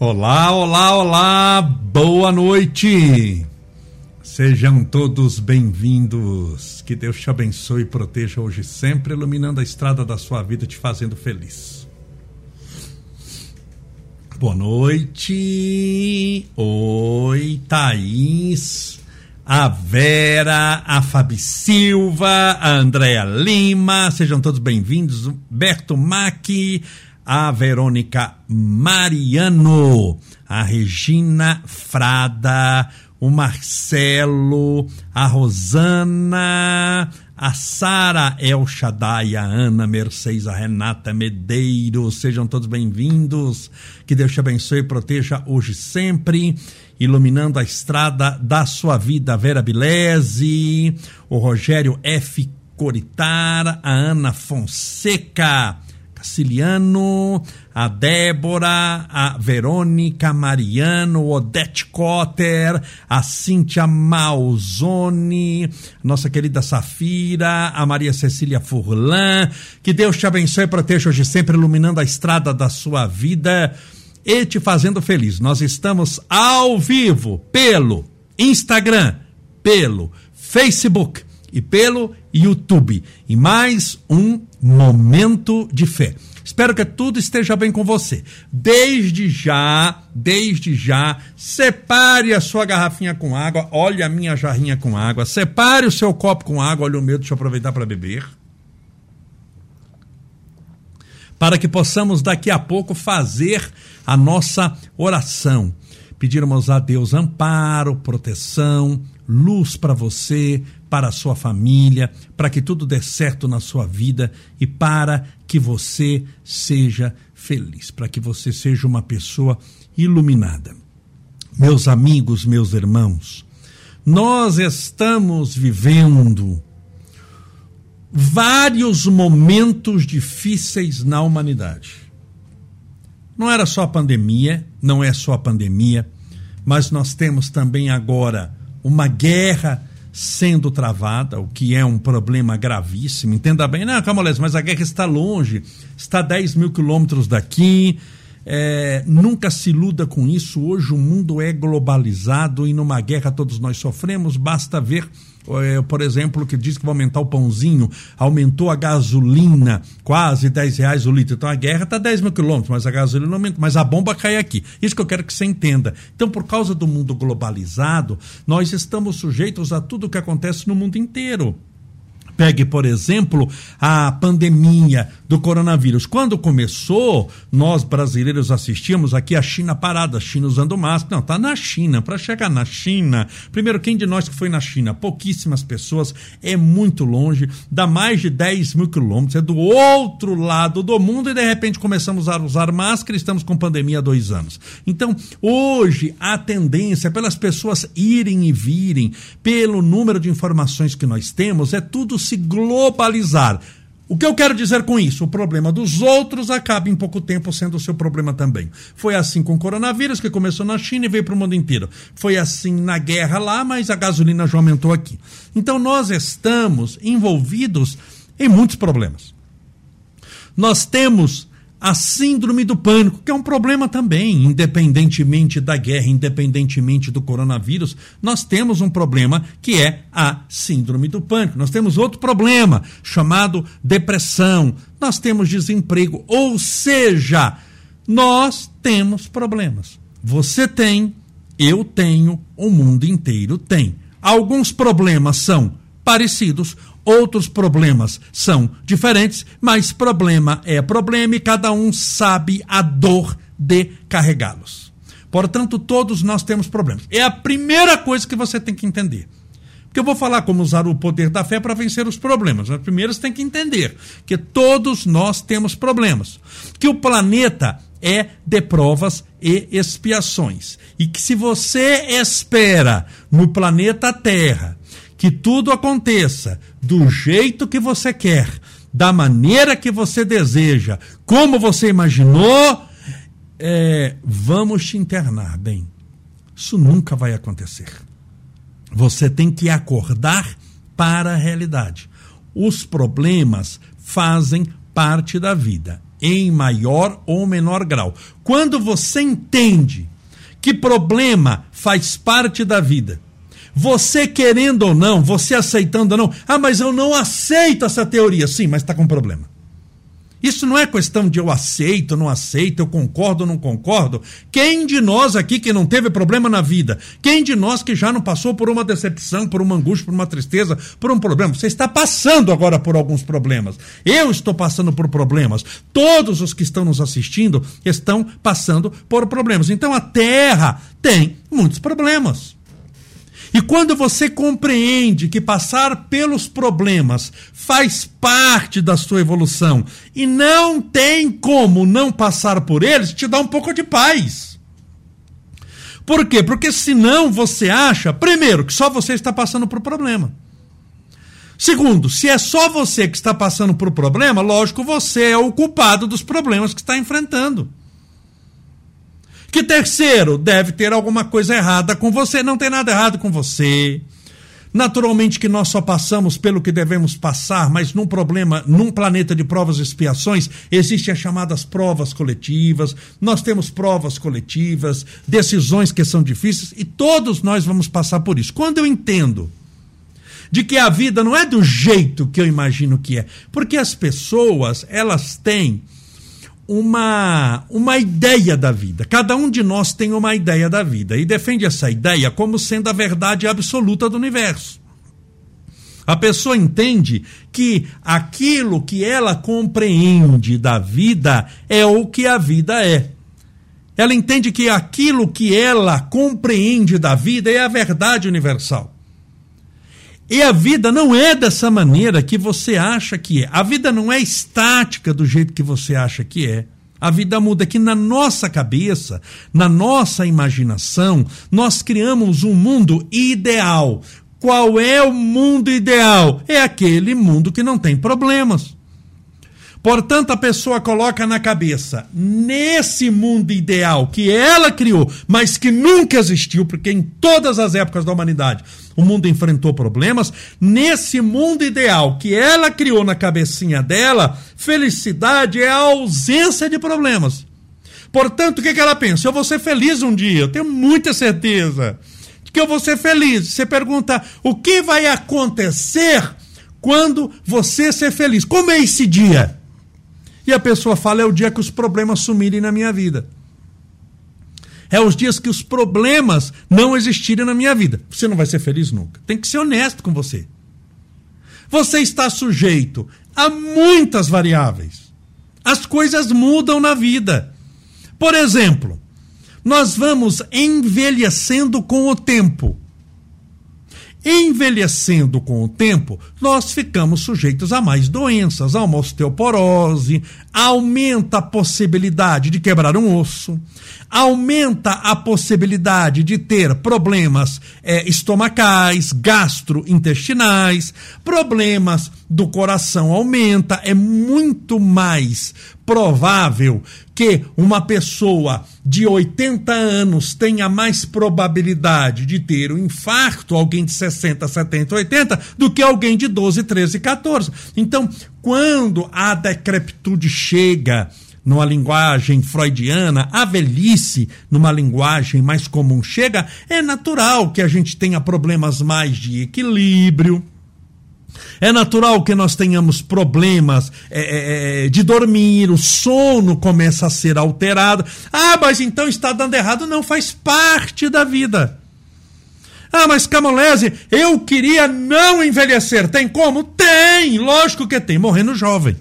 Olá, olá, olá, boa noite. Sejam todos bem-vindos. Que Deus te abençoe e proteja hoje sempre, iluminando a estrada da sua vida, te fazendo feliz. Boa noite. Oi, Thaís, a Vera, a Fabi Silva, a Andréa Lima, sejam todos bem-vindos. Berto Maqui, a Verônica Mariano, a Regina Frada, o Marcelo, a Rosana, a Sara El Shaddai, a Ana Mercedes, a Renata Medeiros, sejam todos bem-vindos. Que Deus te abençoe e proteja hoje sempre, iluminando a estrada da sua vida. Vera Bilese, o Rogério F. Coritar, a Ana Fonseca, Caciliano, a Débora, a Verônica Mariano, Odete Cotter, a Cíntia Malzone, nossa querida Safira, a Maria Cecília Furlan. Que Deus te abençoe e proteja hoje sempre, iluminando a estrada da sua vida e te fazendo feliz. Nós estamos ao vivo pelo Instagram, pelo Facebook e pelo YouTube. E mais um momento de fé. Espero que tudo esteja bem com você. Desde já, desde já, separe a sua garrafinha com água, olhe a minha jarrinha com água, separe o seu copo com água, olha o meu, deixa eu aproveitar para beber. Para que possamos daqui a pouco fazer a nossa oração. Pedirmos a Deus amparo, proteção, luz para você, para a sua família, para que tudo dê certo na sua vida e para que você seja feliz, para que você seja uma pessoa iluminada. Meus amigos, meus irmãos, nós estamos vivendo vários momentos difíceis na humanidade. Não era só a pandemia, não é só a pandemia, mas nós temos também agora uma guerra sendo travada, o que é um problema gravíssimo. Entenda bem, não, Camolés, mas a guerra está longe, está a 10 mil quilômetros daqui. É, nunca se iluda com isso. Hoje o mundo é globalizado e numa guerra todos nós sofremos. Basta ver por exemplo, que diz que vai aumentar o pãozinho, aumentou a gasolina, quase 10 reais o litro. Então a guerra está 10 mil quilômetros, mas a gasolina aumenta, mas a bomba cai aqui. Isso que eu quero que você entenda. Então, por causa do mundo globalizado, nós estamos sujeitos a tudo o que acontece no mundo inteiro. Pegue, por exemplo, a pandemia do coronavírus. Quando começou, nós brasileiros assistíamos aqui a China parada, a China usando máscara. Não, tá na China. Para chegar na China, primeiro, quem de nós que foi na China? Pouquíssimas pessoas, é muito longe, dá mais de 10 mil quilômetros, é do outro lado do mundo e de repente começamos a usar máscara e estamos com pandemia há dois anos. Então, hoje, a tendência pelas pessoas irem e virem, pelo número de informações que nós temos, é tudo se globalizar. O que eu quero dizer com isso? O problema dos outros acaba em pouco tempo sendo o seu problema também. Foi assim com o coronavírus, que começou na China e veio para o mundo inteiro. Foi assim na guerra lá, mas a gasolina já aumentou aqui. Então nós estamos envolvidos em muitos problemas. Nós temos a síndrome do pânico, que é um problema também, independentemente da guerra, independentemente do coronavírus, nós temos um problema que é a síndrome do pânico. Nós temos outro problema chamado depressão, nós temos desemprego, ou seja, nós temos problemas. Você tem, eu tenho, o mundo inteiro tem. Alguns problemas são parecidos, Outros problemas são diferentes, mas problema é problema e cada um sabe a dor de carregá-los. Portanto, todos nós temos problemas. É a primeira coisa que você tem que entender. Porque eu vou falar como usar o poder da fé para vencer os problemas. Mas primeiro você tem que entender que todos nós temos problemas. Que o planeta é de provas e expiações. E que se você espera no planeta Terra que tudo aconteça do jeito que você quer, da maneira que você deseja, como você imaginou, é, vamos te internar. Bem, isso nunca vai acontecer. Você tem que acordar para a realidade. Os problemas fazem parte da vida. em maior ou menor grau. Quando você entende que problema faz parte da vida, você querendo ou não, você aceitando ou não, ah, mas eu não aceito essa teoria. Sim, mas está com problema. Isso não é questão de eu aceito, não aceito, eu concordo não concordo. Quem de nós aqui que não teve problema na vida? Quem de nós que já não passou por uma decepção, por uma angústia, por uma tristeza, por um problema? Você está passando agora por alguns problemas. Eu estou passando por problemas. Todos os que estão nos assistindo estão passando por problemas. Então a Terra tem muitos problemas. E quando você compreende que passar pelos problemas faz parte da sua evolução e não tem como não passar por eles, te dá um pouco de paz. Por quê? Porque senão você acha, primeiro, que só você está passando por problema. Segundo, se é só você que está passando por problema, lógico, você é o culpado dos problemas que está enfrentando. Que terceiro, deve ter alguma coisa errada com você. Não tem nada errado com você. Naturalmente que nós só passamos pelo que devemos passar, mas num problema, num planeta de provas e expiações, existem as chamadas provas coletivas, nós temos provas coletivas, decisões que são difíceis e todos nós vamos passar por isso. Quando eu entendo de que a vida não é do jeito que eu imagino que é, porque as pessoas, elas têm uma, uma ideia da vida. Cada um de nós tem uma ideia da vida e defende essa ideia como sendo a verdade absoluta do universo. A pessoa entende que aquilo que ela compreende da vida é o que a vida é. Ela entende que aquilo que ela compreende da vida é a verdade universal. E a vida não é dessa maneira que você acha que é. A vida não é estática do jeito que você acha que é. A vida muda que na nossa cabeça, na nossa imaginação, nós criamos um mundo ideal. Qual é o mundo ideal? É aquele mundo que não tem problemas. Portanto, a pessoa coloca na cabeça, nesse mundo ideal que ela criou, mas que nunca existiu, porque em todas as épocas da humanidade o mundo enfrentou problemas, nesse mundo ideal que ela criou na cabecinha dela, felicidade é a ausência de problemas. Portanto, o que, ela pensa? Eu vou ser feliz um dia, eu tenho muita certeza de que eu vou ser feliz. Você pergunta, o que vai acontecer quando você ser feliz? Como é esse dia? E a pessoa fala: é o dia que os problemas sumirem na minha vida. É os dias que os problemas não existirem na minha vida. Você não vai ser feliz nunca. Tem que ser honesto com você. Você está sujeito a muitas variáveis. As coisas mudam na vida. Por exemplo, nós vamos envelhecendo com o tempo. Envelhecendo com o tempo, nós ficamos sujeitos a mais doenças, a uma osteoporose, aumenta a possibilidade de quebrar um osso, aumenta a possibilidade de ter problemas é, estomacais, gastrointestinais, problemas do coração aumenta, é muito mais provável que uma pessoa de 80 anos tenha mais probabilidade de ter um infarto, alguém de 60, 70, 80, do que alguém de 12, 13, 14. Então, quando a decrepitude chega, numa linguagem freudiana, a velhice, numa linguagem mais comum, chega, é natural que a gente tenha problemas mais de equilíbrio. É natural que nós tenhamos problemas é, é, é, de dormir, o sono começa a ser alterado. Ah, mas então está dando errado. Não, faz parte da vida. Ah, mas Camolese, eu queria não envelhecer. Tem como? Tem, lógico que tem, morrendo jovem.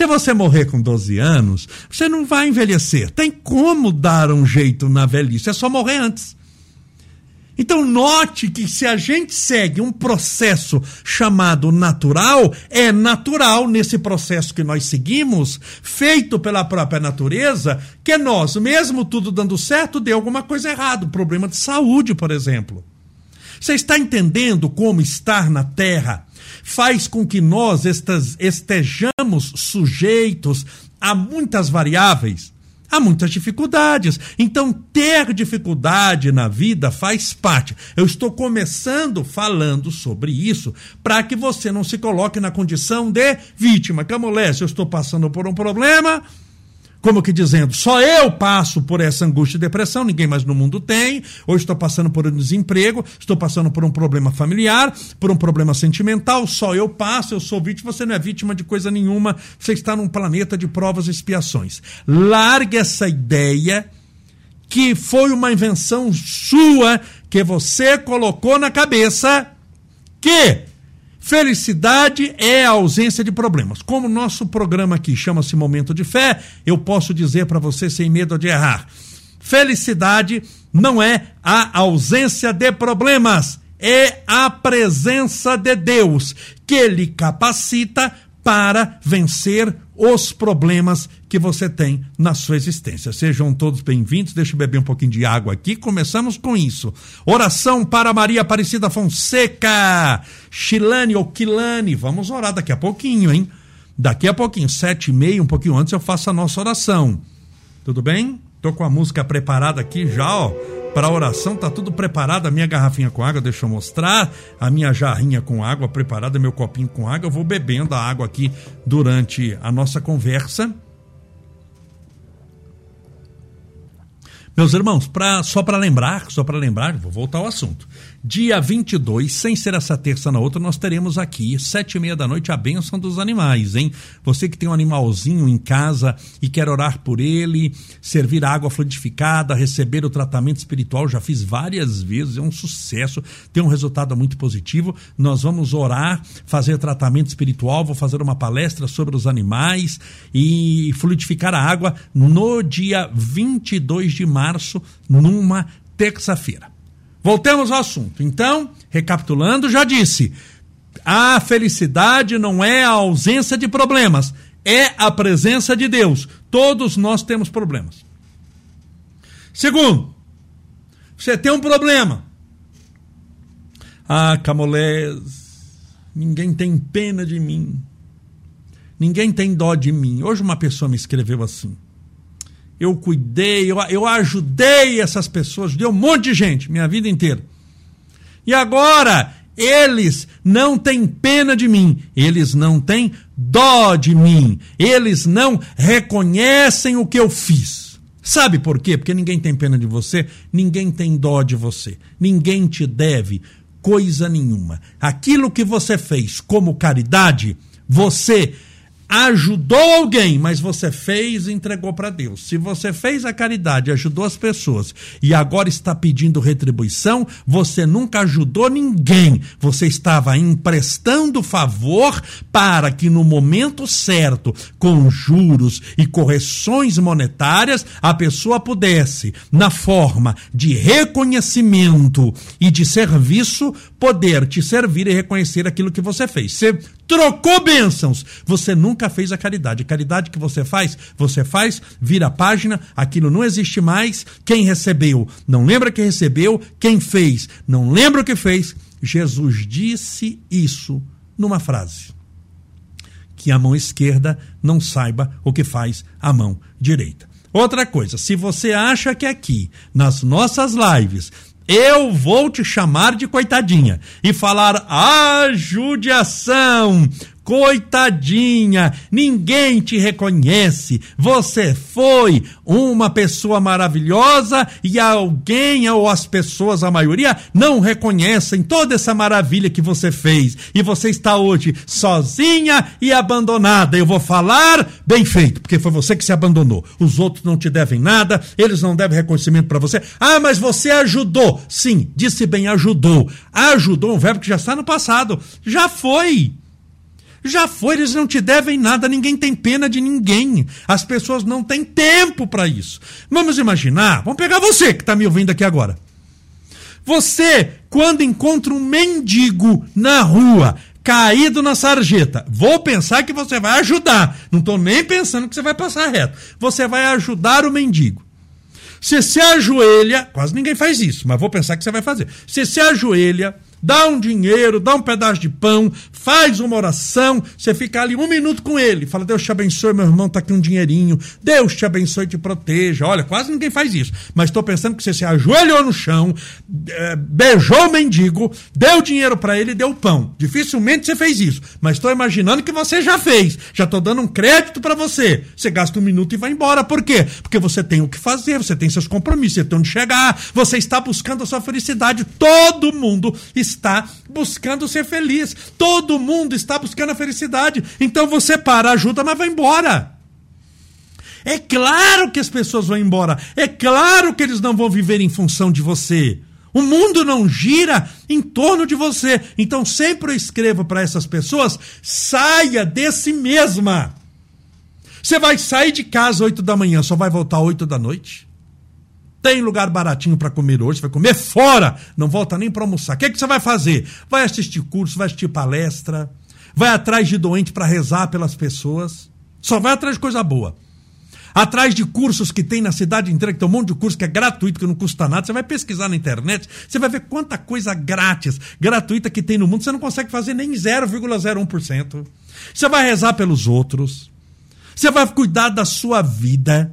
Se você morrer com 12 anos, você não vai envelhecer. Tem como dar um jeito na velhice, é só morrer antes. Então, note que se a gente segue um processo chamado natural, é natural nesse processo que nós seguimos, feito pela própria natureza, que nós, mesmo tudo dando certo, dê alguma coisa errada, problema de saúde, por exemplo. Você está entendendo como estar na Terra faz com que nós estejamos sujeitos a muitas variáveis, a muitas dificuldades. Então, ter dificuldade na vida faz parte. Eu estou começando falando sobre isso para que você não se coloque na condição de vítima. Camolés, eu estou passando por um problema, como que dizendo, só eu passo por essa angústia e depressão, ninguém mais no mundo tem. Hoje estou passando por um desemprego, estou passando por um problema familiar, por um problema sentimental, só eu passo, eu sou vítima, você não é vítima de coisa nenhuma, você está num planeta de provas e expiações. Largue essa ideia que foi uma invenção sua que você colocou na cabeça que Felicidade é a ausência de problemas. Como nosso programa aqui chama-se Momento de Fé, eu posso dizer para você sem medo de errar. Felicidade não é a ausência de problemas, é a presença de Deus que lhe capacita para vencer os problemas que você tem na sua existência. Sejam todos bem-vindos. Deixa eu beber um pouquinho de água aqui. Começamos com isso. Oração para Maria Aparecida Fonseca, Chilane ou Quilane. Vamos orar daqui a pouquinho, hein? Daqui a pouquinho, sete e meia, um pouquinho antes, eu faço a nossa oração. Tudo bem? Tô com a música preparada aqui já, ó para a oração, tá tudo preparado, a minha garrafinha com água, deixa eu mostrar, a minha jarrinha com água preparada, meu copinho com água, eu vou bebendo a água aqui durante a nossa conversa. Meus irmãos, pra, só para lembrar, só para lembrar, vou voltar ao assunto. Dia 22, sem ser essa terça na outra, nós teremos aqui, sete e meia da noite, a bênção dos animais, hein? Você que tem um animalzinho em casa e quer orar por ele, servir água fluidificada, receber o tratamento espiritual, já fiz várias vezes, é um sucesso, tem um resultado muito positivo. Nós vamos orar, fazer tratamento espiritual, vou fazer uma palestra sobre os animais e fluidificar a água no dia 22 de março, numa terça-feira. Voltemos ao assunto. Então, recapitulando, já disse: a felicidade não é a ausência de problemas, é a presença de Deus. Todos nós temos problemas. Segundo, você tem um problema. Ah, Camolés, ninguém tem pena de mim. Ninguém tem dó de mim. Hoje uma pessoa me escreveu assim eu cuidei, eu, eu ajudei essas pessoas, deu um monte de gente, minha vida inteira. E agora, eles não têm pena de mim, eles não têm dó de mim, eles não reconhecem o que eu fiz. Sabe por quê? Porque ninguém tem pena de você, ninguém tem dó de você, ninguém te deve coisa nenhuma. Aquilo que você fez como caridade, você ajudou alguém, mas você fez e entregou para Deus. Se você fez a caridade, ajudou as pessoas e agora está pedindo retribuição, você nunca ajudou ninguém. Você estava emprestando favor para que no momento certo, com juros e correções monetárias, a pessoa pudesse, na forma de reconhecimento e de serviço, poder te servir e reconhecer aquilo que você fez. Você trocou bênçãos. Você nunca fez a caridade. A caridade que você faz, você faz, vira a página, aquilo não existe mais. Quem recebeu, não lembra que recebeu. Quem fez, não lembra o que fez. Jesus disse isso numa frase. Que a mão esquerda não saiba o que faz a mão direita. Outra coisa, se você acha que aqui, nas nossas lives, eu vou te chamar de coitadinha e falar a judiação, Coitadinha, ninguém te reconhece. Você foi uma pessoa maravilhosa e alguém ou as pessoas, a maioria, não reconhecem toda essa maravilha que você fez. E você está hoje sozinha e abandonada. Eu vou falar bem feito, porque foi você que se abandonou. Os outros não te devem nada, eles não devem reconhecimento para você. Ah, mas você ajudou. Sim, disse bem, ajudou. Ajudou, um verbo que já está no passado. Já foi. Já foi, eles não te devem nada, ninguém tem pena de ninguém. As pessoas não têm tempo para isso. Vamos imaginar, vamos pegar você que está me ouvindo aqui agora. Você, quando encontra um mendigo na rua, caído na sarjeta, vou pensar que você vai ajudar. Não estou nem pensando que você vai passar reto. Você vai ajudar o mendigo. Você se ajoelha, quase ninguém faz isso, mas vou pensar que você vai fazer. Você se ajoelha, dá um dinheiro, dá um pedaço de pão, faz uma oração, você fica ali um minuto com ele, fala: Deus te abençoe, meu irmão, tá aqui um dinheirinho, Deus te abençoe e te proteja. Olha, quase ninguém faz isso, mas estou pensando que você se ajoelhou no chão, é, beijou o mendigo, deu dinheiro para ele e deu pão. Dificilmente você fez isso, mas estou imaginando que você já fez, já estou dando um crédito para você. Você gasta um minuto e vai embora. Por quê? Porque você tem o que fazer, você tem seus compromissos, você tem onde chegar, você está buscando a sua felicidade. Todo mundo está buscando ser feliz. Todo mundo está buscando a felicidade. Então você para, ajuda, mas vai embora. É claro que as pessoas vão embora. É claro que eles não vão viver em função de você. O mundo não gira em torno de você. Então sempre eu escrevo para essas pessoas: saia de si mesma. Você vai sair de casa 8 da manhã, só vai voltar 8 da noite? Tem lugar baratinho para comer hoje, vai comer fora, não volta nem para almoçar. O que, é que você vai fazer? Vai assistir curso, vai assistir palestra, vai atrás de doente para rezar pelas pessoas. Só vai atrás de coisa boa. Atrás de cursos que tem na cidade inteira, que tem um monte de curso que é gratuito, que não custa nada. Você vai pesquisar na internet, você vai ver quanta coisa grátis, gratuita que tem no mundo. Você não consegue fazer nem 0,01%. Você vai rezar pelos outros. Você vai cuidar da sua vida.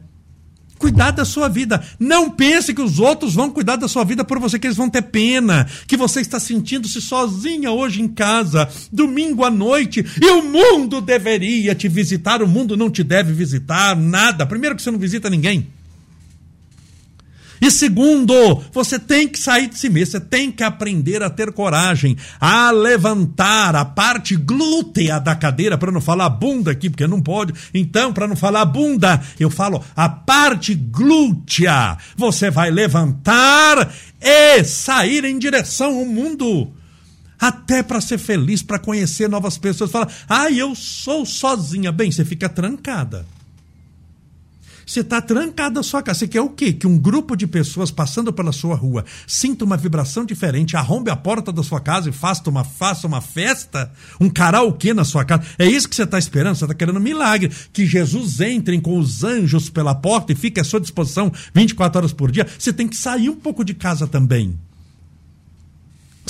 Cuidar da sua vida. Não pense que os outros vão cuidar da sua vida por você, que eles vão ter pena. Que você está sentindo-se sozinha hoje em casa, domingo à noite, e o mundo deveria te visitar. O mundo não te deve visitar, nada. Primeiro, que você não visita ninguém. E segundo, você tem que sair de si mesmo, você tem que aprender a ter coragem, a levantar a parte glútea da cadeira, para não falar bunda aqui, porque não pode. Então, para não falar bunda, eu falo a parte glútea. Você vai levantar e sair em direção ao mundo até para ser feliz, para conhecer novas pessoas. Fala, ah, eu sou sozinha. Bem, você fica trancada. Você está trancado na sua casa. Você quer o quê? Que um grupo de pessoas passando pela sua rua sinta uma vibração diferente, arrombe a porta da sua casa e faça uma, faça uma festa, um karaokê na sua casa. É isso que você está esperando? Você está querendo um milagre. Que Jesus entre com os anjos pela porta e fique à sua disposição 24 horas por dia. Você tem que sair um pouco de casa também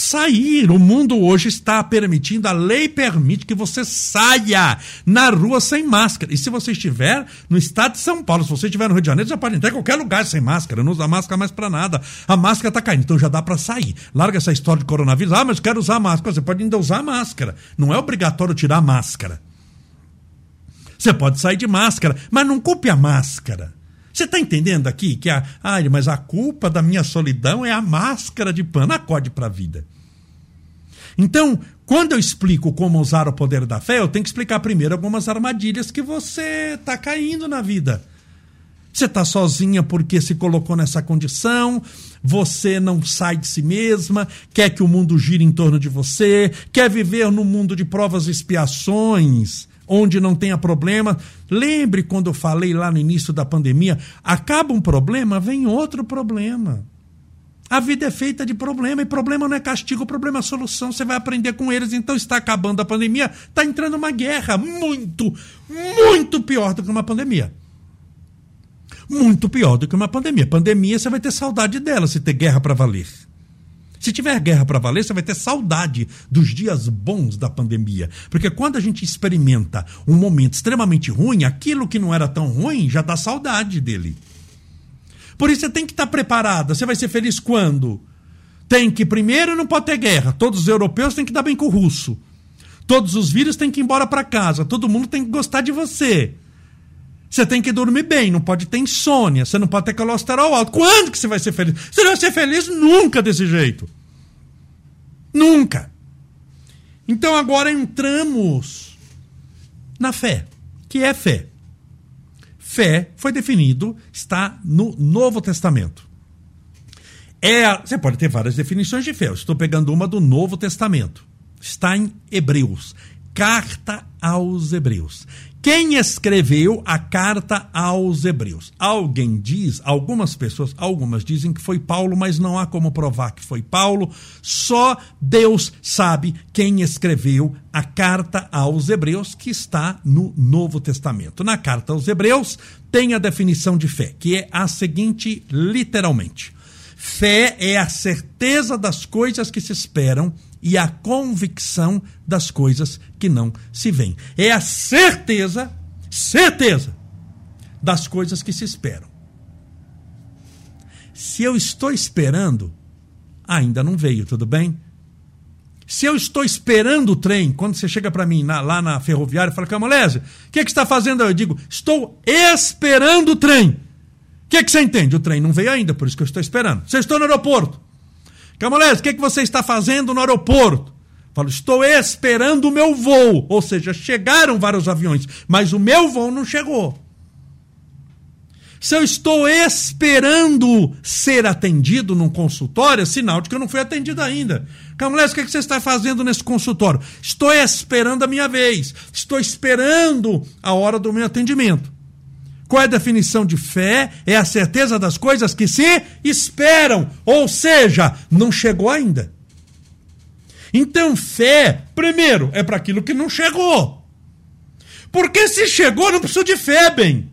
sair. O mundo hoje está permitindo, a lei permite que você saia na rua sem máscara. E se você estiver no estado de São Paulo, se você estiver no Rio de Janeiro, já pode entrar em qualquer lugar sem máscara. Não usa máscara mais para nada. A máscara está caindo, então já dá para sair. Larga essa história de coronavírus. Ah, mas quero usar máscara. Você pode ainda usar máscara. Não é obrigatório tirar máscara. Você pode sair de máscara, mas não culpe a máscara. Você está entendendo aqui que a. Ah, mas a culpa da minha solidão é a máscara de pano. Acorde para a vida. Então, quando eu explico como usar o poder da fé, eu tenho que explicar primeiro algumas armadilhas que você está caindo na vida. Você está sozinha porque se colocou nessa condição, você não sai de si mesma, quer que o mundo gire em torno de você, quer viver num mundo de provas e expiações onde não tenha problema. Lembre quando eu falei lá no início da pandemia: acaba um problema, vem outro problema. A vida é feita de problema, e problema não é castigo, problema é solução. Você vai aprender com eles. Então está acabando a pandemia, está entrando uma guerra muito, muito pior do que uma pandemia. Muito pior do que uma pandemia. Pandemia, você vai ter saudade dela se ter guerra para valer. Se tiver guerra para valer, você vai ter saudade dos dias bons da pandemia. Porque quando a gente experimenta um momento extremamente ruim, aquilo que não era tão ruim já dá saudade dele. Por isso você tem que estar preparada. Você vai ser feliz quando? Tem que, primeiro, não pode ter guerra. Todos os europeus têm que dar bem com o russo. Todos os vírus têm que ir embora para casa. Todo mundo tem que gostar de você. Você tem que dormir bem, não pode ter insônia, você não pode ter colesterol alto. Quando que você vai ser feliz? Você não vai ser feliz nunca desse jeito. Nunca. Então agora entramos na fé. Que é fé? Fé foi definido, está no Novo Testamento. É, você pode ter várias definições de fé. Eu estou pegando uma do Novo Testamento. Está em Hebreus. Carta aos Hebreus. Quem escreveu a carta aos Hebreus? Alguém diz, algumas pessoas, algumas dizem que foi Paulo, mas não há como provar que foi Paulo. Só Deus sabe quem escreveu a carta aos Hebreus, que está no Novo Testamento. Na carta aos Hebreus tem a definição de fé, que é a seguinte, literalmente: Fé é a certeza das coisas que se esperam e a convicção das coisas que não se veem. É a certeza, certeza das coisas que se esperam. Se eu estou esperando, ainda não veio, tudo bem? Se eu estou esperando o trem, quando você chega para mim na, lá na ferroviária e fala, Camolese, o que, que você está fazendo? Eu digo, estou esperando o trem. O que, que você entende? O trem não veio ainda, por isso que eu estou esperando. Você está no aeroporto. Camolese, o que, que você está fazendo no aeroporto? Falo, estou esperando o meu voo. Ou seja, chegaram vários aviões, mas o meu voo não chegou. Se eu estou esperando ser atendido num consultório, é sinal de que eu não fui atendido ainda. Camulés, o que você está fazendo nesse consultório? Estou esperando a minha vez. Estou esperando a hora do meu atendimento. Qual é a definição de fé? É a certeza das coisas que se esperam. Ou seja, não chegou ainda. Então, fé, primeiro, é para aquilo que não chegou. Porque se chegou, não precisa de fé, bem.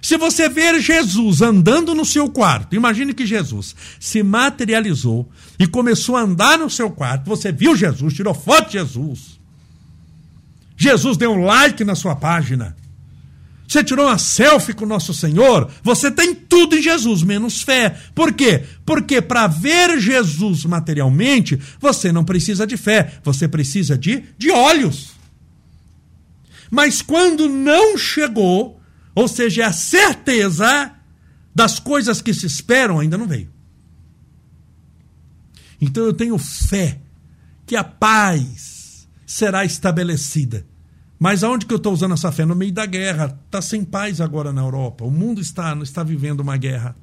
Se você ver Jesus andando no seu quarto, imagine que Jesus se materializou e começou a andar no seu quarto, você viu Jesus, tirou foto de Jesus. Jesus deu um like na sua página. Você tirou uma selfie com o nosso Senhor, você tem tudo em Jesus, menos fé. Por quê? Porque para ver Jesus materialmente, você não precisa de fé, você precisa de, de olhos. Mas quando não chegou, ou seja, a certeza das coisas que se esperam ainda não veio. Então eu tenho fé que a paz será estabelecida. Mas aonde que eu estou usando essa fé? No meio da guerra. Está sem paz agora na Europa. O mundo está, está vivendo uma guerra.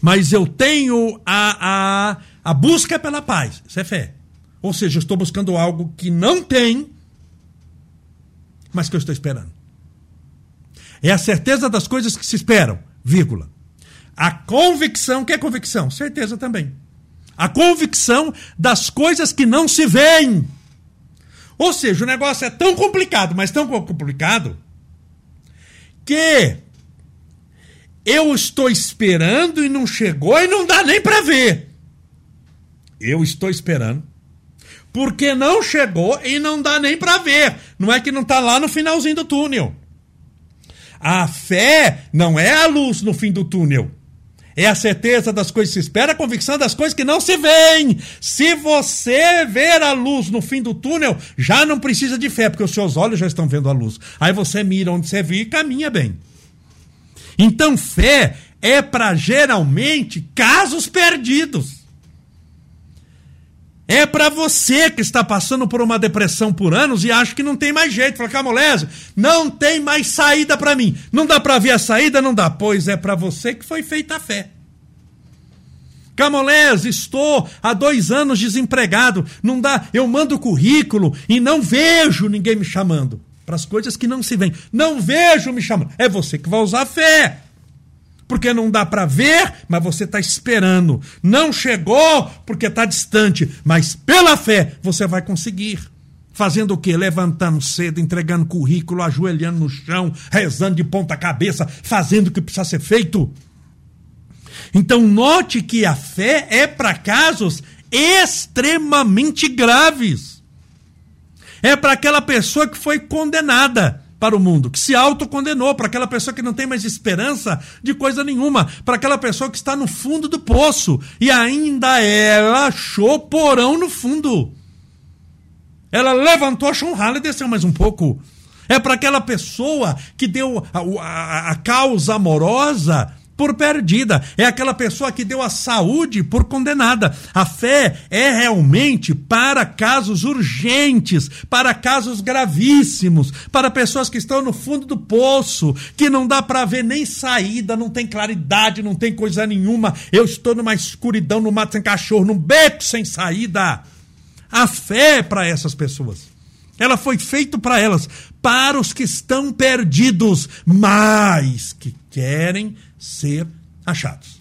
Mas eu tenho a, a, a busca pela paz. Isso é fé. Ou seja, eu estou buscando algo que não tem, mas que eu estou esperando. É a certeza das coisas que se esperam, vírgula. A convicção, que é convicção? Certeza também. A convicção das coisas que não se veem. Ou seja, o negócio é tão complicado, mas tão complicado, que eu estou esperando e não chegou e não dá nem para ver. Eu estou esperando. Porque não chegou e não dá nem para ver. Não é que não está lá no finalzinho do túnel. A fé não é a luz no fim do túnel. É a certeza das coisas que se espera, a convicção das coisas que não se veem. Se você ver a luz no fim do túnel, já não precisa de fé, porque os seus olhos já estão vendo a luz. Aí você mira onde você viu e caminha bem. Então, fé é para geralmente casos perdidos. É para você que está passando por uma depressão por anos e acha que não tem mais jeito. Fala, Camolese, não tem mais saída para mim. Não dá para ver a saída? Não dá. Pois é para você que foi feita a fé. Camolese, estou há dois anos desempregado. Não dá. Eu mando currículo e não vejo ninguém me chamando. Para as coisas que não se veem. Não vejo me chamando. É você que vai usar a fé porque não dá para ver, mas você está esperando. Não chegou porque está distante, mas pela fé você vai conseguir. Fazendo o quê? Levantando cedo, entregando currículo, ajoelhando no chão, rezando de ponta cabeça, fazendo o que precisa ser feito. Então note que a fé é para casos extremamente graves. É para aquela pessoa que foi condenada para o mundo, que se autocondenou, para aquela pessoa que não tem mais esperança de coisa nenhuma, para aquela pessoa que está no fundo do poço e ainda ela achou porão no fundo. Ela levantou, achou um ralo e desceu mais um pouco. É para aquela pessoa que deu a, a, a causa amorosa por perdida. É aquela pessoa que deu a saúde por condenada. A fé é realmente para casos urgentes, para casos gravíssimos, para pessoas que estão no fundo do poço, que não dá para ver nem saída, não tem claridade, não tem coisa nenhuma. Eu estou numa escuridão, no mato sem cachorro, num beco sem saída. A fé é para essas pessoas. Ela foi feita para elas, para os que estão perdidos, mas que querem ser achados.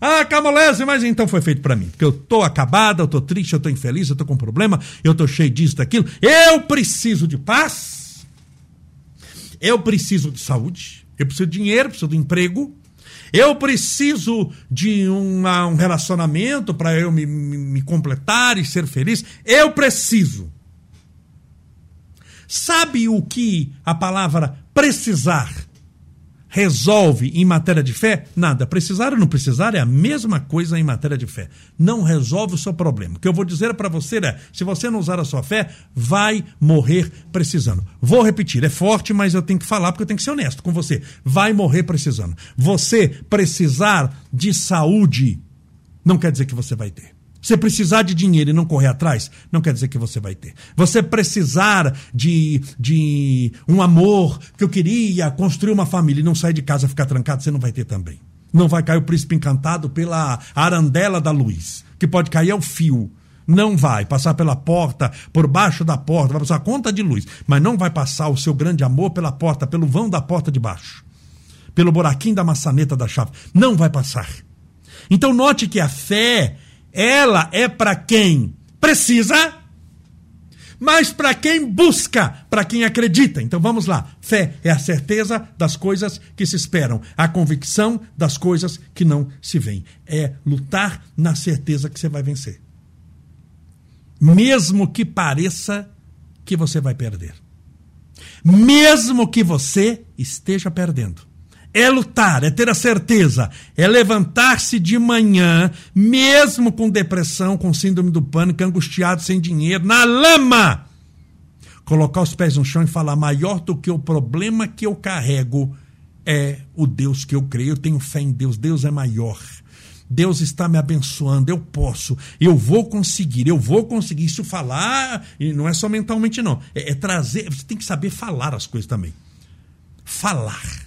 Ah, Camolese, mas então foi feito para mim. Porque eu tô acabada, eu tô triste, eu tô infeliz, eu tô com problema, eu tô cheio disso, daquilo. Eu preciso de paz. Eu preciso de saúde. Eu preciso de dinheiro, preciso de emprego. Eu preciso de uma, um relacionamento para eu me, me, me completar e ser feliz. Eu preciso. Sabe o que a palavra precisar resolve em matéria de fé? Nada. Precisar ou não precisar é a mesma coisa em matéria de fé. Não resolve o seu problema. O que eu vou dizer para você é: se você não usar a sua fé, vai morrer precisando. Vou repetir, é forte, mas eu tenho que falar porque eu tenho que ser honesto com você. Vai morrer precisando. Você precisar de saúde não quer dizer que você vai ter. Você precisar de dinheiro e não correr atrás, não quer dizer que você vai ter. Você precisar de, de um amor que eu queria, construir uma família e não sair de casa ficar trancado, você não vai ter também. Não vai cair o príncipe encantado pela arandela da luz, que pode cair ao fio. Não vai passar pela porta, por baixo da porta, vai passar a conta de luz, mas não vai passar o seu grande amor pela porta, pelo vão da porta de baixo, pelo buraquinho da maçaneta da chave. Não vai passar. Então note que a fé ela é para quem precisa, mas para quem busca, para quem acredita. Então vamos lá. Fé é a certeza das coisas que se esperam, a convicção das coisas que não se veem. É lutar na certeza que você vai vencer. Mesmo que pareça que você vai perder. Mesmo que você esteja perdendo é lutar, é ter a certeza, é levantar-se de manhã, mesmo com depressão, com síndrome do pânico, angustiado, sem dinheiro, na lama. Colocar os pés no chão e falar: maior do que o problema que eu carrego é o Deus que eu creio. Eu tenho fé em Deus, Deus é maior. Deus está me abençoando, eu posso, eu vou conseguir, eu vou conseguir. Isso falar, e não é só mentalmente, não. É, é trazer, você tem que saber falar as coisas também. Falar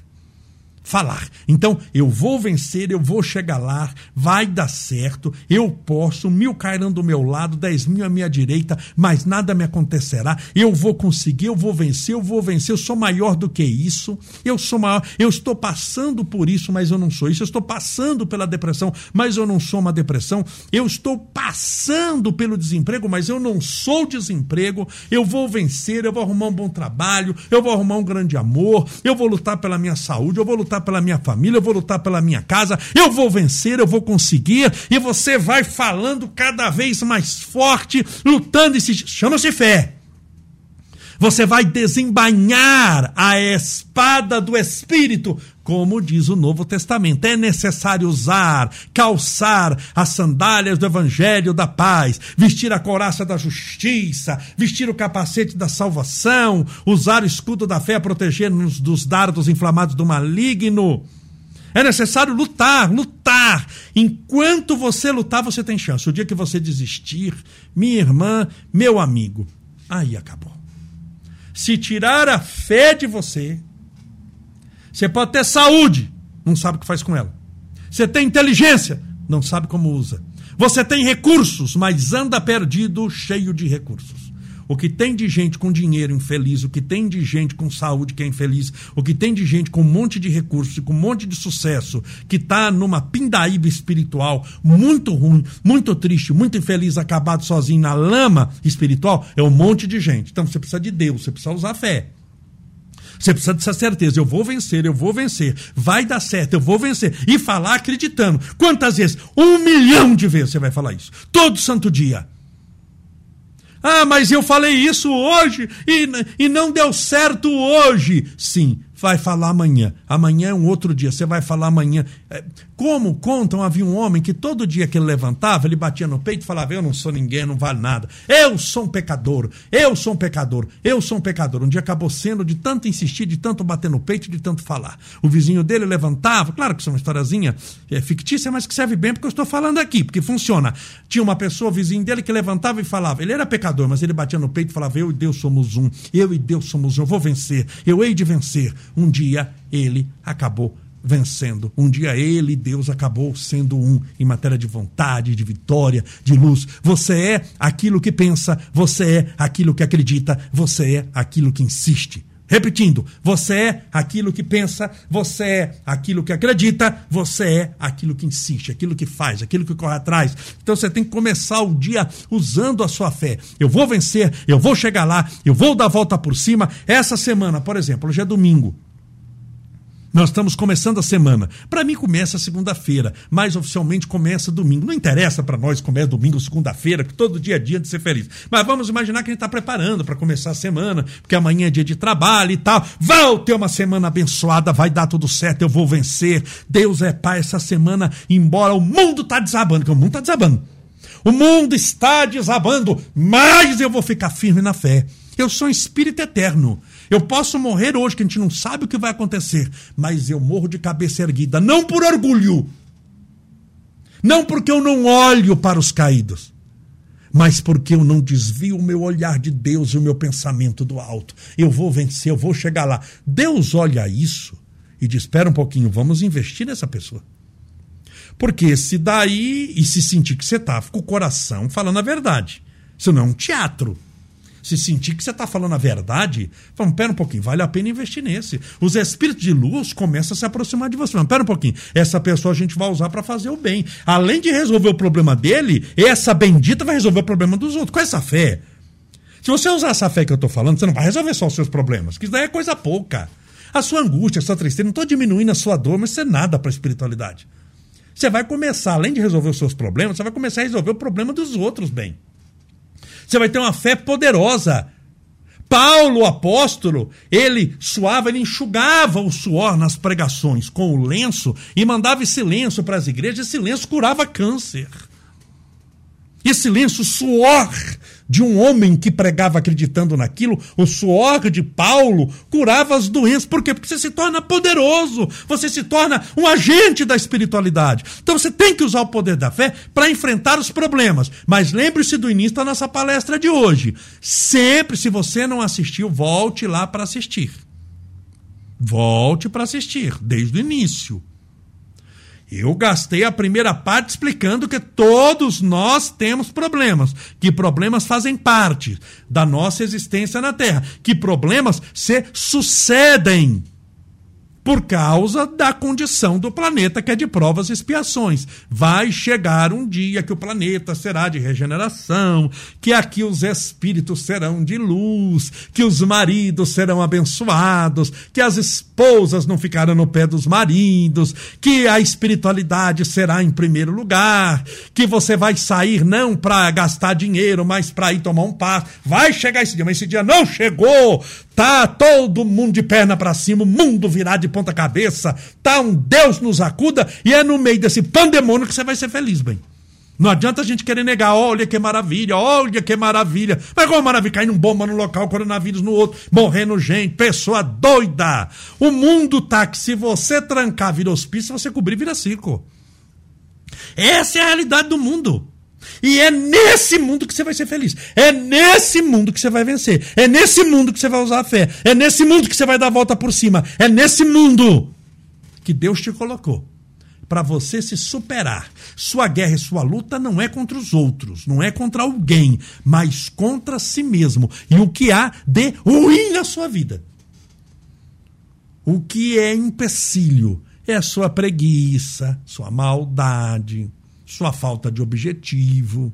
falar. Então, eu vou vencer, eu vou chegar lá, vai dar certo, eu posso, mil cairão do meu lado, dez mil à minha direita, mas nada me acontecerá. Eu vou conseguir, eu vou vencer, eu vou vencer, eu sou maior do que isso, eu sou maior, eu estou passando por isso, mas eu não sou isso, eu estou passando pela depressão, mas eu não sou uma depressão, eu estou passando pelo desemprego, mas eu não sou desemprego, eu vou vencer, eu vou arrumar um bom trabalho, eu vou arrumar um grande amor, eu vou lutar pela minha saúde, eu vou lutar lutar pela minha família, eu vou lutar pela minha casa, eu vou vencer, eu vou conseguir, e você vai falando cada vez mais forte, lutando e se chama-se fé. Você vai desembainhar a espada do Espírito, como diz o Novo Testamento. É necessário usar, calçar as sandálias do Evangelho da paz, vestir a coraça da justiça, vestir o capacete da salvação, usar o escudo da fé proteger-nos dos dardos inflamados do maligno. É necessário lutar, lutar. Enquanto você lutar, você tem chance. O dia que você desistir, minha irmã, meu amigo, aí acabou. Se tirar a fé de você, você pode ter saúde, não sabe o que faz com ela. Você tem inteligência, não sabe como usa. Você tem recursos, mas anda perdido, cheio de recursos. O que tem de gente com dinheiro infeliz, o que tem de gente com saúde que é infeliz, o que tem de gente com um monte de recursos e com um monte de sucesso, que está numa pindaíba espiritual muito ruim, muito triste, muito infeliz, acabado sozinho na lama espiritual, é um monte de gente. Então você precisa de Deus, você precisa usar fé. Você precisa dessa certeza. Eu vou vencer, eu vou vencer. Vai dar certo, eu vou vencer. E falar acreditando. Quantas vezes? Um milhão de vezes você vai falar isso. Todo santo dia. Ah, mas eu falei isso hoje e, e não deu certo hoje. Sim, vai falar amanhã. Amanhã é um outro dia, você vai falar amanhã. É, como contam, havia um homem que todo dia que ele levantava, ele batia no peito e falava: Eu não sou ninguém, não vale nada. Eu sou um pecador, eu sou um pecador, eu sou um pecador. Um dia acabou sendo de tanto insistir, de tanto bater no peito, de tanto falar. O vizinho dele levantava, claro que isso é uma historiazinha é, fictícia, mas que serve bem porque eu estou falando aqui, porque funciona. Tinha uma pessoa, vizinho dele, que levantava e falava: Ele era pecador, mas ele batia no peito e falava: Eu e Deus somos um, eu e Deus somos um, eu vou vencer, eu hei de vencer. Um dia ele acabou vencendo. Um dia ele, Deus, acabou sendo um em matéria de vontade, de vitória, de luz. Você é aquilo que pensa, você é aquilo que acredita, você é aquilo que insiste. Repetindo, você é aquilo que pensa, você é aquilo que acredita, você é aquilo que insiste, aquilo que faz, aquilo que corre atrás. Então você tem que começar o dia usando a sua fé. Eu vou vencer, eu vou chegar lá, eu vou dar a volta por cima. Essa semana, por exemplo, hoje é domingo. Nós estamos começando a semana. Para mim começa segunda-feira, mas oficialmente começa domingo. Não interessa para nós começa domingo ou segunda-feira, que todo dia é dia de ser feliz. Mas vamos imaginar que a gente está preparando para começar a semana, porque amanhã é dia de trabalho e tal. Vou ter uma semana abençoada, vai dar tudo certo, eu vou vencer. Deus é pai essa semana, embora o mundo tá desabando, porque o mundo tá desabando. O mundo está desabando, mas eu vou ficar firme na fé. Eu sou um espírito eterno. Eu posso morrer hoje, que a gente não sabe o que vai acontecer, mas eu morro de cabeça erguida, não por orgulho, não porque eu não olho para os caídos, mas porque eu não desvio o meu olhar de Deus e o meu pensamento do alto. Eu vou vencer, eu vou chegar lá. Deus olha isso e diz: espera um pouquinho, vamos investir nessa pessoa. Porque se daí e se sentir que você está com o coração falando a verdade, isso não é um teatro se sentir que você está falando a verdade, vamos, pera um pouquinho, vale a pena investir nesse. Os espíritos de luz começam a se aproximar de você. Vamos, pera um pouquinho, essa pessoa a gente vai usar para fazer o bem. Além de resolver o problema dele, essa bendita vai resolver o problema dos outros. Com essa fé. Se você usar essa fé que eu estou falando, você não vai resolver só os seus problemas, que isso daí é coisa pouca. A sua angústia, a sua tristeza, não estou diminuindo a sua dor, mas isso é nada para a espiritualidade. Você vai começar, além de resolver os seus problemas, você vai começar a resolver o problema dos outros bem. Você vai ter uma fé poderosa. Paulo, apóstolo, ele suava, ele enxugava o suor nas pregações com o lenço e mandava esse lenço para as igrejas. Esse lenço curava câncer. Esse lenço, suor de um homem que pregava acreditando naquilo, o suor de Paulo curava as doenças. Por quê? Porque você se torna poderoso, você se torna um agente da espiritualidade. Então você tem que usar o poder da fé para enfrentar os problemas. Mas lembre-se do início da nossa palestra de hoje. Sempre, se você não assistiu, volte lá para assistir. Volte para assistir, desde o início. Eu gastei a primeira parte explicando que todos nós temos problemas, que problemas fazem parte da nossa existência na Terra, que problemas se sucedem por causa da condição do planeta que é de provas e expiações. Vai chegar um dia que o planeta será de regeneração, que aqui os espíritos serão de luz, que os maridos serão abençoados, que as esposas não ficarão no pé dos maridos, que a espiritualidade será em primeiro lugar, que você vai sair não para gastar dinheiro, mas para ir tomar um passo. Vai chegar esse dia, mas esse dia não chegou. Tá todo mundo de perna para cima, o mundo virado de ponta cabeça. Tá um Deus nos acuda e é no meio desse pandemônio que você vai ser feliz, bem. Não adianta a gente querer negar, olha que maravilha, olha que maravilha. Mas qual maravilha? Caindo bomba num local, coronavírus no outro, morrendo gente, pessoa doida. O mundo tá que se você trancar vira hospício, se você cobrir vira circo. Essa é a realidade do mundo. E é nesse mundo que você vai ser feliz. É nesse mundo que você vai vencer. É nesse mundo que você vai usar a fé. É nesse mundo que você vai dar a volta por cima. É nesse mundo que Deus te colocou para você se superar. Sua guerra e sua luta não é contra os outros, não é contra alguém, mas contra si mesmo e o que há de ruim na sua vida. O que é empecilho é a sua preguiça, sua maldade, sua falta de objetivo,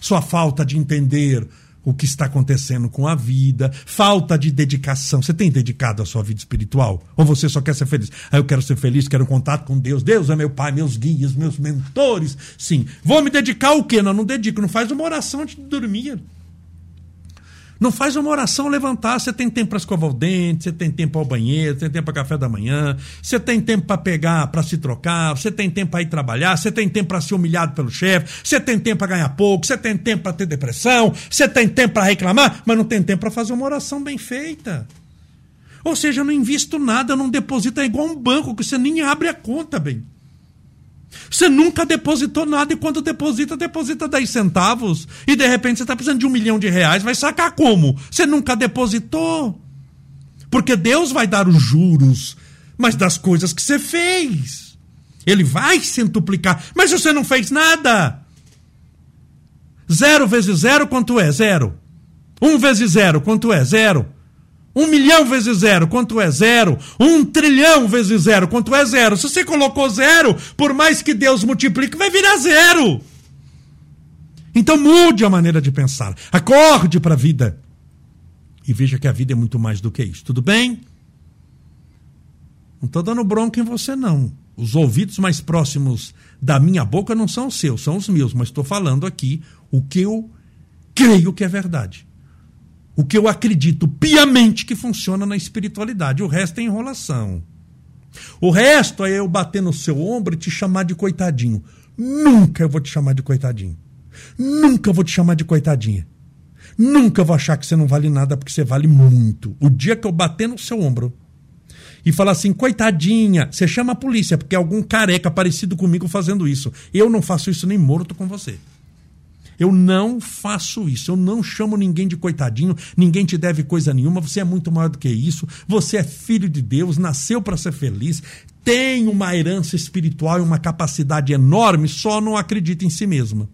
sua falta de entender o que está acontecendo com a vida, falta de dedicação. Você tem dedicado a sua vida espiritual? Ou você só quer ser feliz? Ah, eu quero ser feliz, quero contato com Deus. Deus é meu pai, meus guias, meus mentores. Sim. Vou me dedicar ao quê? Não, não dedico. Não faz uma oração antes de dormir. Não faz uma oração levantar. Você tem tempo para escovar o dente, você tem tempo ao banheiro, você tem tempo para café da manhã, você tem tempo para pegar, para se trocar, você tem tempo para ir trabalhar, você tem tempo para ser humilhado pelo chefe, você tem tempo para ganhar pouco, você tem tempo para ter depressão, você tem tempo para reclamar, mas não tem tempo para fazer uma oração bem feita. Ou seja, eu não invisto nada, eu não deposito, é igual um banco que você nem abre a conta, bem. Você nunca depositou nada e quando deposita, deposita 10 centavos. E de repente você está precisando de um milhão de reais, vai sacar como? Você nunca depositou. Porque Deus vai dar os juros, mas das coisas que você fez. Ele vai centuplicar. Mas você não fez nada. Zero vezes zero, quanto é? Zero. Um vezes zero, quanto é? Zero. Um milhão vezes zero, quanto é zero? Um trilhão vezes zero, quanto é zero? Se você colocou zero, por mais que Deus multiplique, vai virar zero. Então mude a maneira de pensar. Acorde para a vida. E veja que a vida é muito mais do que isso. Tudo bem? Não estou dando bronca em você, não. Os ouvidos mais próximos da minha boca não são os seus, são os meus, mas estou falando aqui o que eu creio que é verdade. O que eu acredito piamente que funciona na espiritualidade. O resto é enrolação. O resto é eu bater no seu ombro e te chamar de coitadinho. Nunca eu vou te chamar de coitadinho. Nunca vou te chamar de coitadinha. Nunca vou achar que você não vale nada porque você vale muito. O dia que eu bater no seu ombro e falar assim, coitadinha, você chama a polícia porque é algum careca parecido comigo fazendo isso. Eu não faço isso nem morto com você. Eu não faço isso. Eu não chamo ninguém de coitadinho. Ninguém te deve coisa nenhuma. Você é muito maior do que isso. Você é filho de Deus, nasceu para ser feliz, tem uma herança espiritual e uma capacidade enorme, só não acredita em si mesma.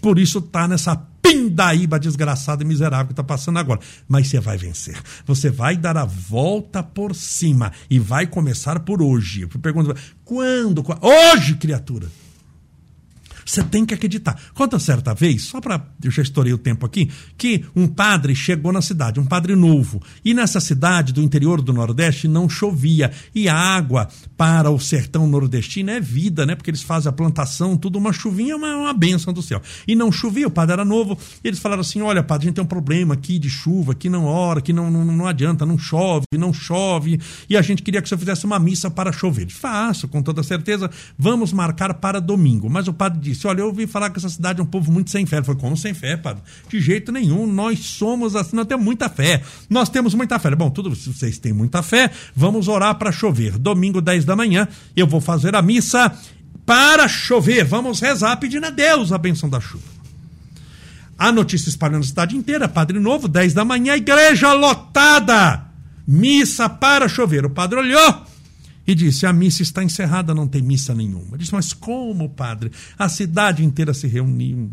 Por isso tá nessa pindaíba desgraçada e miserável que está passando agora. Mas você vai vencer. Você vai dar a volta por cima e vai começar por hoje. Eu pergunto, quando? Hoje, criatura. Você tem que acreditar. Conta certa vez, só para. Eu já estourei o tempo aqui, que um padre chegou na cidade, um padre novo. E nessa cidade do interior do Nordeste não chovia. E a água para o sertão nordestino é vida, né? Porque eles fazem a plantação, tudo uma chuvinha, uma, uma benção do céu. E não chovia, o padre era novo. E eles falaram assim: olha, padre, a gente tem um problema aqui de chuva, que não ora, que não, não, não adianta, não chove, não chove. E a gente queria que o senhor fizesse uma missa para chover. Faço, com toda certeza. Vamos marcar para domingo. Mas o padre disse: Olha, eu ouvi falar que essa cidade é um povo muito sem fé. Ele falou: Como sem fé, padre? De jeito nenhum. Nós somos assim, nós temos muita fé. Nós temos muita fé. Bom, tudo, se vocês têm muita fé, vamos orar para chover. Domingo, 10 da manhã, eu vou fazer a missa para chover. Vamos rezar pedindo a Deus a benção da chuva. A notícia espalhando a cidade inteira, Padre Novo, 10 da manhã, igreja lotada. Missa para chover. O padre olhou e disse: A missa está encerrada, não tem missa nenhuma. Ele disse: Mas como, padre? A cidade inteira se reuniu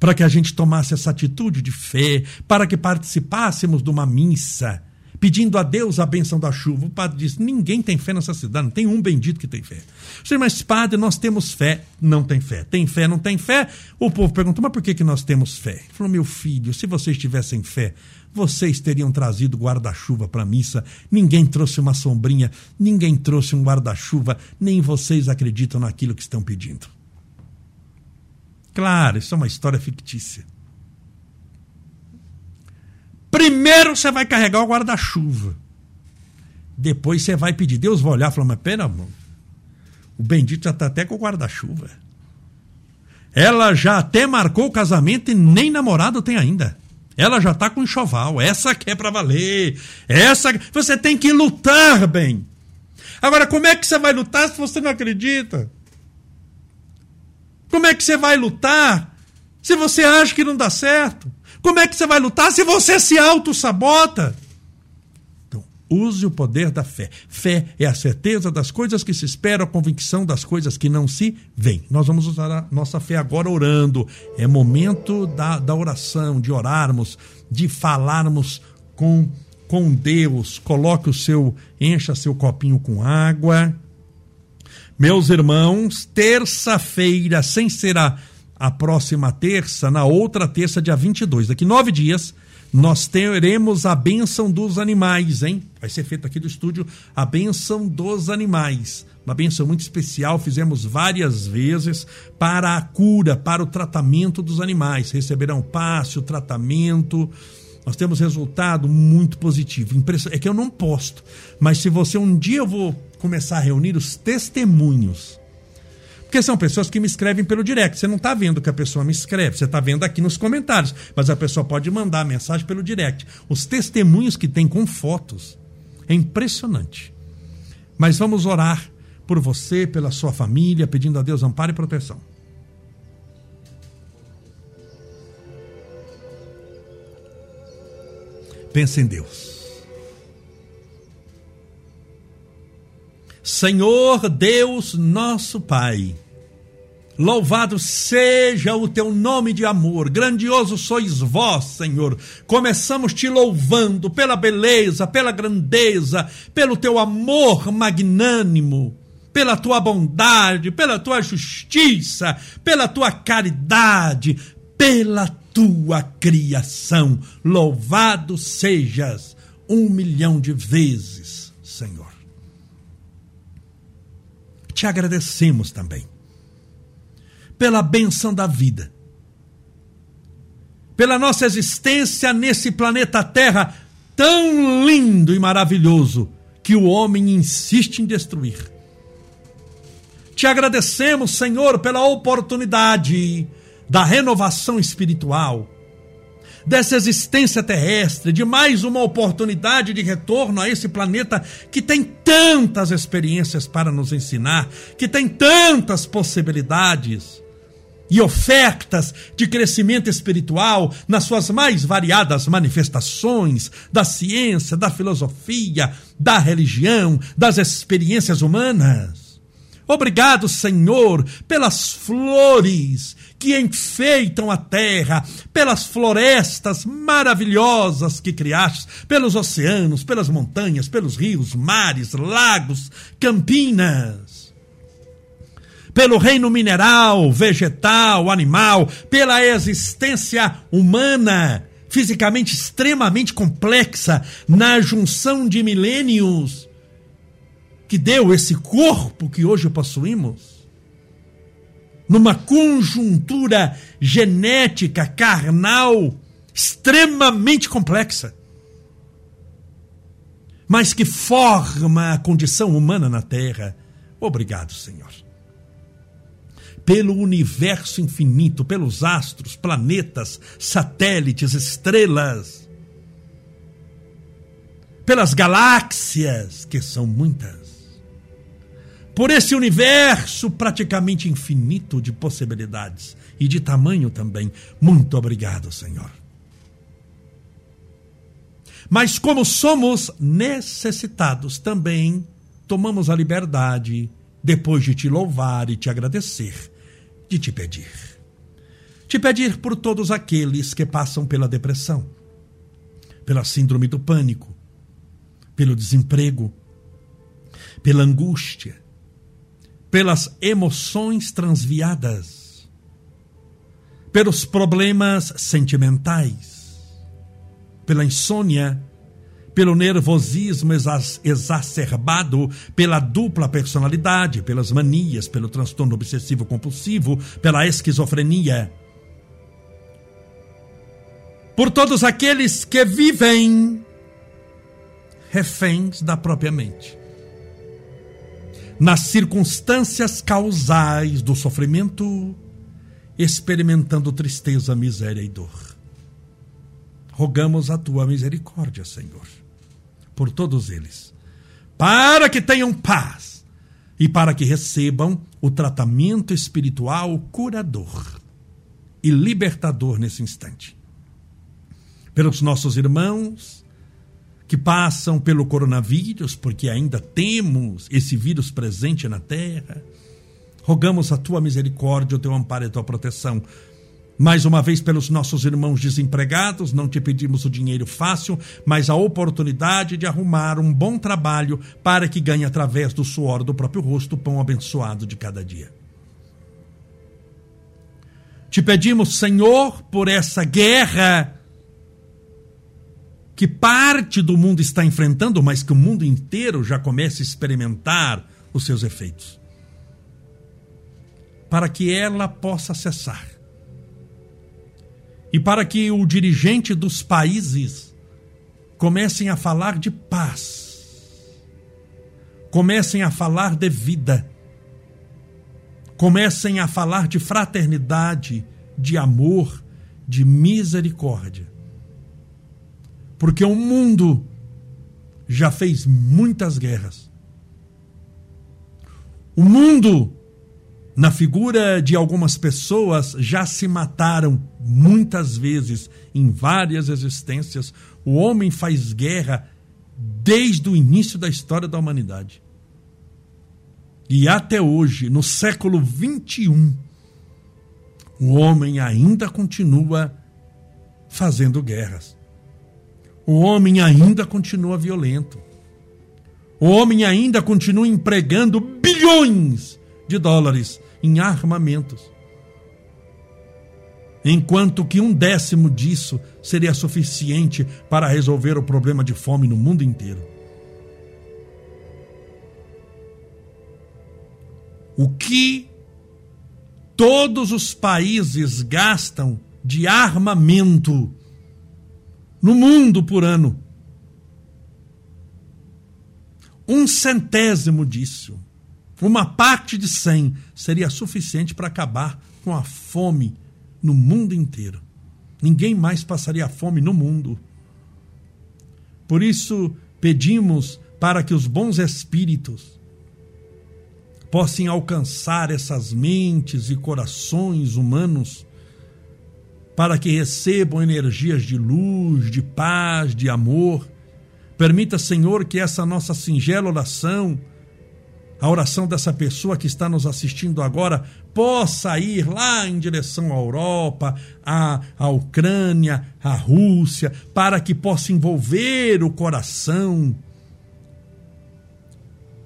para que a gente tomasse essa atitude de fé, para que participássemos de uma missa, pedindo a Deus a benção da chuva. O padre disse: Ninguém tem fé nessa cidade, não tem um bendito que tem fé. Disse, mas, padre, nós temos fé. Não tem fé. Tem fé, não tem fé? O povo perguntou: Mas por que, que nós temos fé? Ele falou: Meu filho, se vocês tivessem fé, vocês teriam trazido guarda-chuva para a missa, ninguém trouxe uma sombrinha, ninguém trouxe um guarda-chuva, nem vocês acreditam naquilo que estão pedindo. Claro, isso é uma história fictícia. Primeiro você vai carregar o guarda-chuva. Depois você vai pedir. Deus vai olhar e falar: Mas pera, amor, o bendito já está até com o guarda-chuva. Ela já até marcou o casamento e nem namorado tem ainda. Ela já está com enxoval. Essa que é para valer. Essa você tem que lutar bem. Agora, como é que você vai lutar se você não acredita? Como é que você vai lutar se você acha que não dá certo? Como é que você vai lutar se você se auto-sabota? Use o poder da fé. Fé é a certeza das coisas que se esperam, a convicção das coisas que não se veem. Nós vamos usar a nossa fé agora orando. É momento da, da oração, de orarmos, de falarmos com, com Deus. Coloque o seu, encha seu copinho com água. Meus irmãos, terça-feira, sem ser a, a próxima terça, na outra terça, dia 22, daqui nove dias nós teremos a bênção dos animais, hein? Vai ser feito aqui do estúdio a bênção dos animais. Uma bênção muito especial, fizemos várias vezes para a cura, para o tratamento dos animais. Receberão passe, o tratamento. Nós temos resultado muito positivo. É que eu não posto, mas se você um dia eu vou começar a reunir os testemunhos porque são pessoas que me escrevem pelo direct. Você não está vendo que a pessoa me escreve, você está vendo aqui nos comentários. Mas a pessoa pode mandar mensagem pelo direct. Os testemunhos que tem com fotos é impressionante. Mas vamos orar por você, pela sua família, pedindo a Deus amparo e proteção. Pense em Deus. Senhor Deus, nosso Pai, Louvado seja o teu nome de amor, grandioso sois vós, Senhor. Começamos te louvando pela beleza, pela grandeza, pelo teu amor magnânimo, pela tua bondade, pela tua justiça, pela tua caridade, pela tua criação. Louvado sejas um milhão de vezes Senhor. Te agradecemos também pela benção da vida, pela nossa existência nesse planeta Terra tão lindo e maravilhoso que o homem insiste em destruir. Te agradecemos, Senhor, pela oportunidade da renovação espiritual, dessa existência terrestre, de mais uma oportunidade de retorno a esse planeta que tem tantas experiências para nos ensinar, que tem tantas possibilidades e ofertas de crescimento espiritual nas suas mais variadas manifestações da ciência, da filosofia, da religião, das experiências humanas. Obrigado, Senhor, pelas flores que enfeitam a terra, pelas florestas maravilhosas que criaste, pelos oceanos, pelas montanhas, pelos rios, mares, lagos, campinas. Pelo reino mineral, vegetal, animal, pela existência humana, fisicamente extremamente complexa, na junção de milênios que deu esse corpo que hoje possuímos, numa conjuntura genética carnal extremamente complexa, mas que forma a condição humana na Terra. Obrigado, Senhor. Pelo universo infinito, pelos astros, planetas, satélites, estrelas, pelas galáxias, que são muitas por esse universo praticamente infinito de possibilidades e de tamanho também. Muito obrigado, Senhor. Mas como somos necessitados também, tomamos a liberdade, depois de te louvar e te agradecer, de te pedir. Te pedir por todos aqueles que passam pela depressão, pela síndrome do pânico, pelo desemprego, pela angústia, pelas emoções transviadas, pelos problemas sentimentais, pela insônia, pelo nervosismo exacerbado, pela dupla personalidade, pelas manias, pelo transtorno obsessivo compulsivo, pela esquizofrenia. Por todos aqueles que vivem reféns da própria mente nas circunstâncias causais do sofrimento, experimentando tristeza, miséria e dor. Rogamos a tua misericórdia, Senhor, por todos eles, para que tenham paz e para que recebam o tratamento espiritual curador e libertador nesse instante. Pelos nossos irmãos que passam pelo coronavírus, porque ainda temos esse vírus presente na terra. Rogamos a tua misericórdia, o teu amparo e a tua proteção. Mais uma vez, pelos nossos irmãos desempregados, não te pedimos o dinheiro fácil, mas a oportunidade de arrumar um bom trabalho para que ganhe através do suor do próprio rosto o pão abençoado de cada dia. Te pedimos, Senhor, por essa guerra que parte do mundo está enfrentando, mas que o mundo inteiro já começa a experimentar os seus efeitos. Para que ela possa cessar. E para que o dirigente dos países comecem a falar de paz, comecem a falar de vida, comecem a falar de fraternidade, de amor, de misericórdia porque o mundo já fez muitas guerras. O mundo, na figura de algumas pessoas, já se mataram muitas vezes em várias existências. O homem faz guerra desde o início da história da humanidade. E até hoje, no século 21, o homem ainda continua fazendo guerras o homem ainda continua violento. O homem ainda continua empregando bilhões de dólares em armamentos enquanto que um décimo disso seria suficiente para resolver o problema de fome no mundo inteiro. O que todos os países gastam de armamento no mundo por ano. Um centésimo disso, uma parte de cem, seria suficiente para acabar com a fome no mundo inteiro. Ninguém mais passaria fome no mundo. Por isso, pedimos para que os bons espíritos possam alcançar essas mentes e corações humanos, para que recebam energias de luz, de paz, de amor. Permita, Senhor, que essa nossa singela oração, a oração dessa pessoa que está nos assistindo agora, possa ir lá em direção à Europa, à, à Ucrânia, à Rússia, para que possa envolver o coração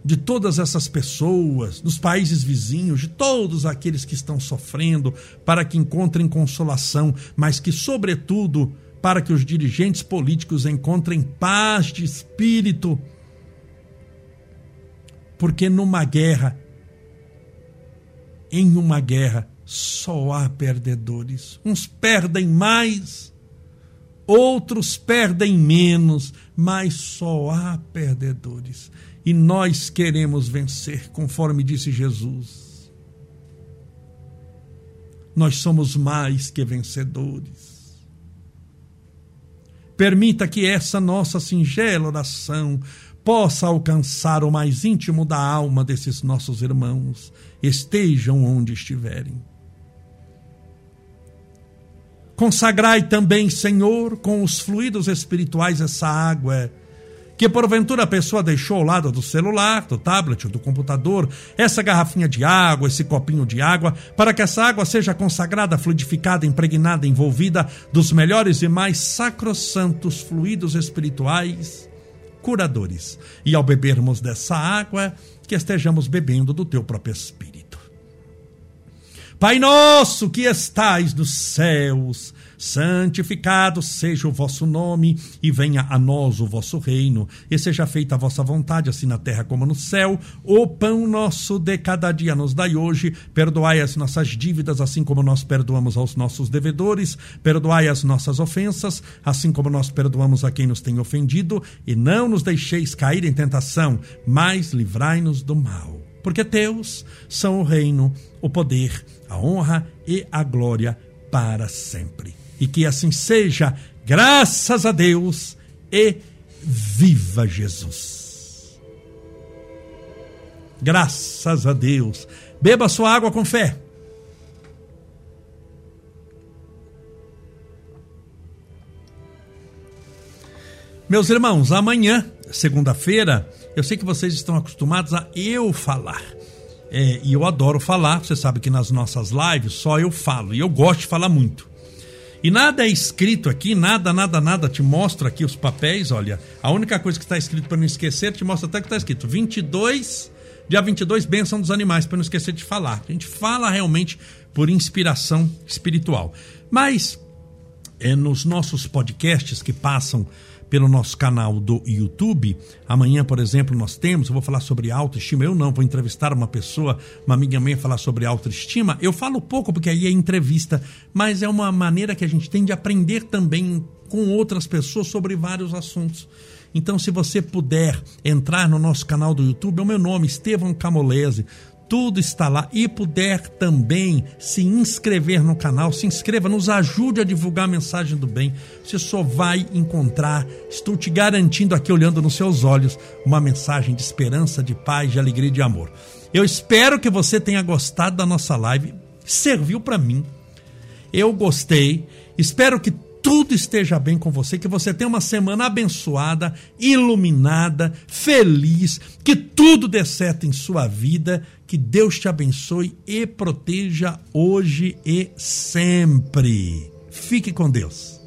de todas essas pessoas, dos países vizinhos, de todos aqueles que estão sofrendo, para que encontrem consolação, mas que, sobretudo, para que os dirigentes políticos encontrem paz de espírito. Porque numa guerra em uma guerra só há perdedores. Uns perdem mais, outros perdem menos, mas só há perdedores. E nós queremos vencer, conforme disse Jesus. Nós somos mais que vencedores. Permita que essa nossa singela oração possa alcançar o mais íntimo da alma desses nossos irmãos, estejam onde estiverem. Consagrai também, Senhor, com os fluidos espirituais essa água que porventura a pessoa deixou ao lado do celular, do tablet ou do computador, essa garrafinha de água, esse copinho de água, para que essa água seja consagrada, fluidificada, impregnada, envolvida dos melhores e mais sacrossantos fluidos espirituais curadores. E ao bebermos dessa água, que estejamos bebendo do teu próprio Espírito. Pai nosso que estais nos céus, santificado seja o vosso nome, e venha a nós o vosso reino, e seja feita a vossa vontade, assim na terra como no céu. O pão nosso de cada dia nos dai hoje, perdoai as nossas dívidas, assim como nós perdoamos aos nossos devedores, perdoai as nossas ofensas, assim como nós perdoamos a quem nos tem ofendido, e não nos deixeis cair em tentação, mas livrai-nos do mal. Porque teus são o reino, o poder, a honra e a glória para sempre e que assim seja, graças a Deus e viva Jesus. Graças a Deus. Beba sua água com fé. Meus irmãos, amanhã, segunda-feira, eu sei que vocês estão acostumados a eu falar. É, e eu adoro falar, você sabe que nas nossas lives só eu falo, e eu gosto de falar muito. E nada é escrito aqui, nada, nada, nada. Te mostro aqui os papéis, olha. A única coisa que está escrito para não esquecer, te mostra até que está escrito 22, dia 22, bênção dos animais, para não esquecer de falar. A gente fala realmente por inspiração espiritual. Mas é nos nossos podcasts que passam pelo nosso canal do YouTube. Amanhã, por exemplo, nós temos, eu vou falar sobre autoestima. Eu não, vou entrevistar uma pessoa, uma amiga minha, falar sobre autoestima. Eu falo pouco porque aí é entrevista, mas é uma maneira que a gente tem de aprender também com outras pessoas sobre vários assuntos. Então, se você puder entrar no nosso canal do YouTube, é o meu nome, Estevão Camolese tudo está lá. E puder também se inscrever no canal, se inscreva, nos ajude a divulgar a mensagem do bem. Você só vai encontrar, estou te garantindo aqui, olhando nos seus olhos, uma mensagem de esperança, de paz, de alegria e de amor. Eu espero que você tenha gostado da nossa live, serviu para mim. Eu gostei. Espero que tudo esteja bem com você, que você tenha uma semana abençoada, iluminada, feliz, que tudo dê certo em sua vida, que Deus te abençoe e proteja hoje e sempre. Fique com Deus.